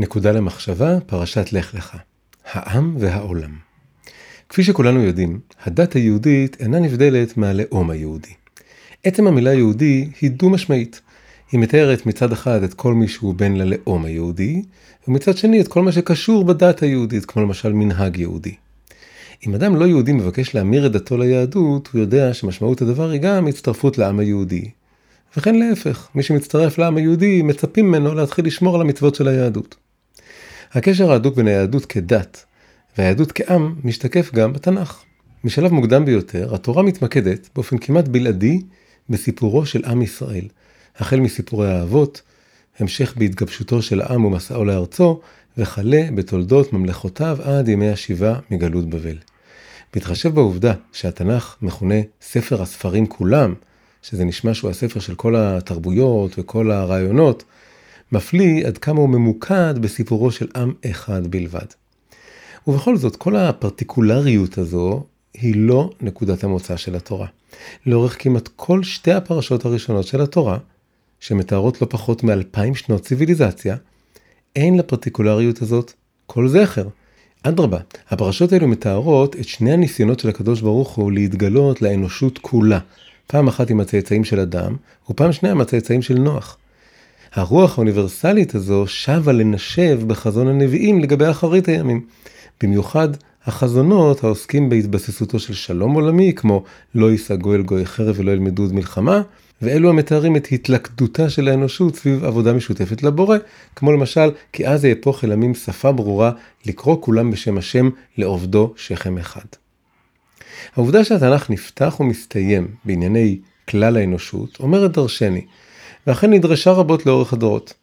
נקודה למחשבה, פרשת לך לך. העם והעולם. כפי שכולנו יודעים, הדת היהודית אינה נבדלת מהלאום היהודי. עצם המילה יהודי היא דו-משמעית. היא מתארת מצד אחד את כל מי שהוא בן ללאום היהודי, ומצד שני את כל מה שקשור בדת היהודית, כמו למשל מנהג יהודי. אם אדם לא יהודי מבקש להמיר את דתו ליהדות, הוא יודע שמשמעות הדבר היא גם הצטרפות לעם היהודי. וכן להפך, מי שמצטרף לעם היהודי, מצפים ממנו להתחיל לשמור על המצוות של היהדות. הקשר ההדוק בין היהדות כדת והיהדות כעם משתקף גם בתנ"ך. משלב מוקדם ביותר, התורה מתמקדת באופן כמעט בלעדי בסיפורו של עם ישראל, החל מסיפורי האבות, המשך בהתגבשותו של העם ומסעו לארצו, וכלה בתולדות ממלכותיו עד ימי השיבה מגלות בבל. בהתחשב בעובדה שהתנ"ך מכונה ספר הספרים כולם, שזה נשמע שהוא הספר של כל התרבויות וכל הרעיונות, מפליא עד כמה הוא ממוקד בסיפורו של עם אחד בלבד. ובכל זאת, כל הפרטיקולריות הזו היא לא נקודת המוצא של התורה. לאורך כמעט כל שתי הפרשות הראשונות של התורה, שמתארות לא פחות מאלפיים שנות ציוויליזציה, אין לפרטיקולריות הזאת כל זכר. אדרבה, הפרשות האלו מתארות את שני הניסיונות של הקדוש ברוך הוא להתגלות לאנושות כולה. פעם אחת עם הצאצאים של אדם, ופעם שנייה עם הצאצאים של נוח. הרוח האוניברסלית הזו שבה לנשב בחזון הנביאים לגבי אחרית הימים. במיוחד החזונות העוסקים בהתבססותו של שלום עולמי, כמו לא יישא גוי אל גוי חרב ולא ילמדו עוד מלחמה, ואלו המתארים את התלכדותה של האנושות סביב עבודה משותפת לבורא, כמו למשל, כי אז יהפוך אל עמים שפה ברורה לקרוא כולם בשם השם לעובדו שכם אחד. העובדה שהתנ"ך נפתח ומסתיים בענייני כלל האנושות אומרת דרשני, ואכן נדרשה רבות לאורך הדורות.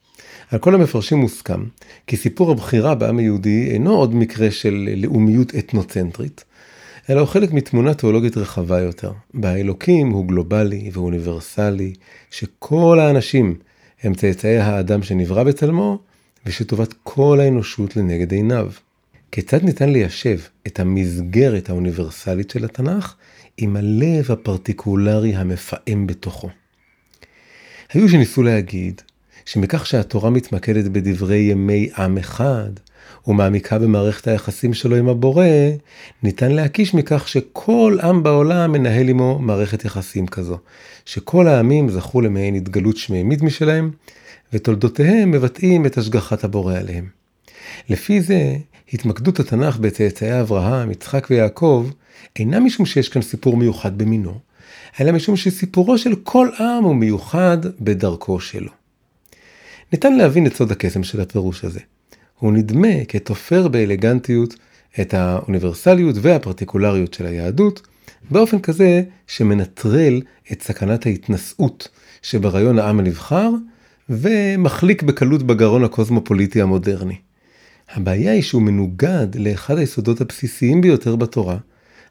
על כל המפרשים מוסכם כי סיפור הבחירה בעם היהודי אינו עוד מקרה של לאומיות אתנוצנטרית, אלא הוא חלק מתמונה תיאולוגית רחבה יותר, בה האלוקים הוא גלובלי ואוניברסלי, שכל האנשים הם צאצאי האדם שנברא בצלמו, ושטובת כל האנושות לנגד עיניו. כיצד ניתן ליישב את המסגרת האוניברסלית של התנ"ך עם הלב הפרטיקולרי המפעם בתוכו? היו שניסו להגיד שמכך שהתורה מתמקדת בדברי ימי עם אחד, ומעמיקה במערכת היחסים שלו עם הבורא, ניתן להקיש מכך שכל עם בעולם מנהל עמו מערכת יחסים כזו, שכל העמים זכו למעין התגלות שמימית משלהם, ותולדותיהם מבטאים את השגחת הבורא עליהם. לפי זה, התמקדות התנ"ך בצאצאי אברהם, יצחק ויעקב, אינה משום שיש כאן סיפור מיוחד במינו, אלא משום שסיפורו של כל עם הוא מיוחד בדרכו שלו. ניתן להבין את סוד הקסם של הפירוש הזה. הוא נדמה כתופר באלגנטיות את האוניברסליות והפרטיקולריות של היהדות, באופן כזה שמנטרל את סכנת ההתנשאות שברעיון העם הנבחר, ומחליק בקלות בגרון הקוסמופוליטי המודרני. הבעיה היא שהוא מנוגד לאחד היסודות הבסיסיים ביותר בתורה,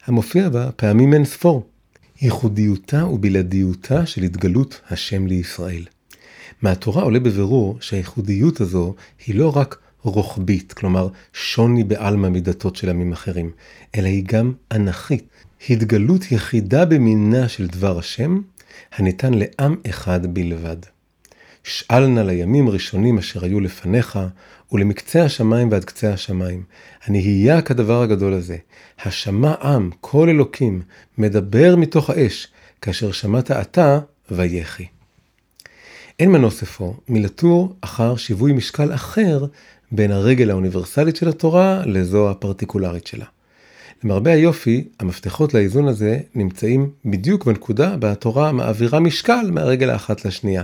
המופיע בה פעמים אין ספור, ייחודיותה ובלעדיותה של התגלות השם לישראל. מהתורה עולה בבירור שהייחודיות הזו היא לא רק רוחבית, כלומר שוני בעלמא מדתות של עמים אחרים, אלא היא גם אנכית, התגלות יחידה במינה של דבר השם, הניתן לעם אחד בלבד. שאל נא לימים ראשונים אשר היו לפניך, ולמקצה השמיים ועד קצה השמיים. הנהייה כדבר הגדול הזה. השמע עם, כל אלוקים, מדבר מתוך האש, כאשר שמעת אתה, ויחי. אין מנוס אפוא מלתור אחר שיווי משקל אחר בין הרגל האוניברסלית של התורה לזו הפרטיקולרית שלה. למרבה היופי, המפתחות לאיזון הזה נמצאים בדיוק בנקודה בה התורה מעבירה משקל מהרגל האחת לשנייה.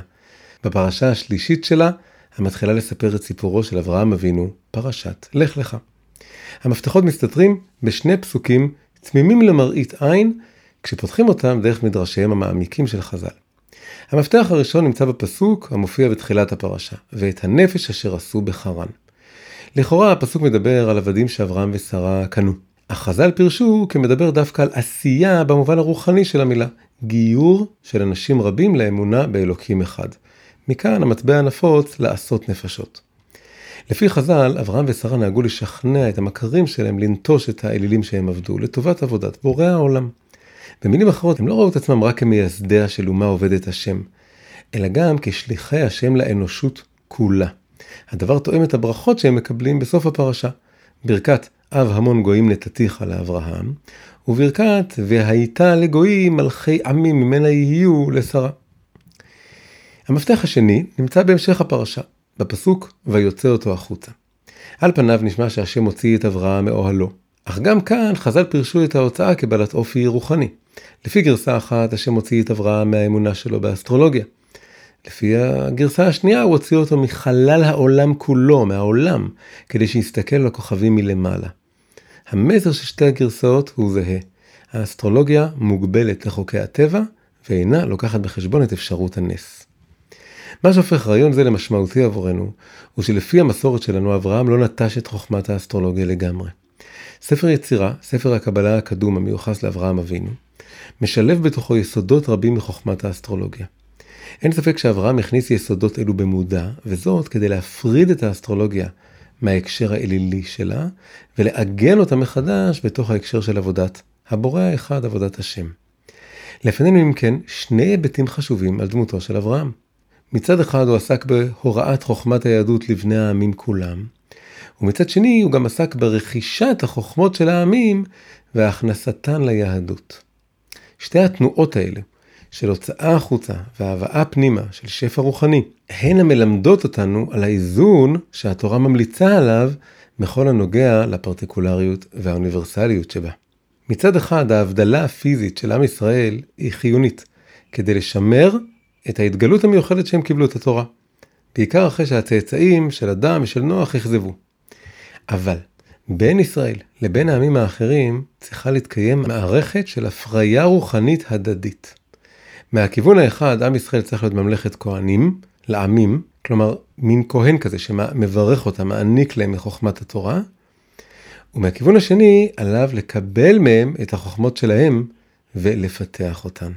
בפרשה השלישית שלה, המתחילה לספר את סיפורו של אברהם אבינו, פרשת לך לך. המפתחות מסתתרים בשני פסוקים תמימים למראית עין, כשפותחים אותם דרך מדרשיהם המעמיקים של חז"ל. המפתח הראשון נמצא בפסוק המופיע בתחילת הפרשה, ואת הנפש אשר עשו בחרן. לכאורה הפסוק מדבר על עבדים שאברהם ושרה קנו. אך חז"ל פירשו כמדבר דווקא על עשייה במובן הרוחני של המילה, גיור של אנשים רבים לאמונה באלוקים אחד. מכאן המטבע הנפוץ לעשות נפשות. לפי חז"ל, אברהם ושרה נהגו לשכנע את המכרים שלהם לנטוש את האלילים שהם עבדו, לטובת עבודת בורא העולם. במילים אחרות, הם לא ראו את עצמם רק כמייסדיה של אומה עובדת השם, אלא גם כשליחי השם לאנושות כולה. הדבר תואם את הברכות שהם מקבלים בסוף הפרשה. ברכת אב המון גויים נתתיך לאברהם, וברכת והייתה לגויים מלכי עמים ממנה יהיו לשרה. המפתח השני נמצא בהמשך הפרשה, בפסוק ויוצא אותו החוצה. על פניו נשמע שהשם הוציא את אברהם מאוהלו, אך גם כאן חז"ל פירשו את ההוצאה כבעלת אופי רוחני. לפי גרסה אחת, השם הוציא את אברהם מהאמונה שלו באסטרולוגיה. לפי הגרסה השנייה, הוא הוציא אותו מחלל העולם כולו, מהעולם, כדי שיסתכל על הכוכבים מלמעלה. המסר של שתי הגרסאות הוא זהה. האסטרולוגיה מוגבלת לחוקי הטבע, ואינה לוקחת בחשבון את אפשרות הנס. מה שהופך רעיון זה למשמעותי עבורנו, הוא שלפי המסורת שלנו, אברהם לא נטש את חוכמת האסטרולוגיה לגמרי. ספר יצירה, ספר הקבלה הקדום המיוחס לאברהם אבינו, משלב בתוכו יסודות רבים מחוכמת האסטרולוגיה. אין ספק שאברהם הכניס יסודות אלו במודע, וזאת כדי להפריד את האסטרולוגיה מההקשר האלילי שלה, ולעגן אותה מחדש בתוך ההקשר של עבודת הבורא האחד, עבודת השם. לפנינו אם כן שני היבטים חשובים על דמותו של אברהם. מצד אחד הוא עסק בהוראת חוכמת היהדות לבני העמים כולם, ומצד שני הוא גם עסק ברכישת החוכמות של העמים והכנסתן ליהדות. שתי התנועות האלה, של הוצאה החוצה והבאה פנימה של שפע רוחני, הן המלמדות אותנו על האיזון שהתורה ממליצה עליו בכל הנוגע לפרטיקולריות והאוניברסליות שבה. מצד אחד, ההבדלה הפיזית של עם ישראל היא חיונית, כדי לשמר את ההתגלות המיוחדת שהם קיבלו את התורה. בעיקר אחרי שהצאצאים של אדם ושל נוח אכזבו. אבל בין ישראל לבין העמים האחרים צריכה להתקיים מערכת של הפריה רוחנית הדדית. מהכיוון האחד, עם ישראל צריך להיות ממלכת כהנים לעמים, כלומר מין כהן כזה שמברך אותם, מעניק להם מחוכמת התורה, ומהכיוון השני, עליו לקבל מהם את החוכמות שלהם ולפתח אותן.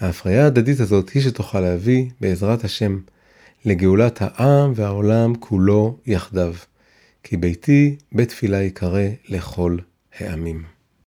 ההפריה ההדדית הזאת היא שתוכל להביא, בעזרת השם, לגאולת העם והעולם כולו יחדיו. כי ביתי בית תפילה יקרא לכל העמים.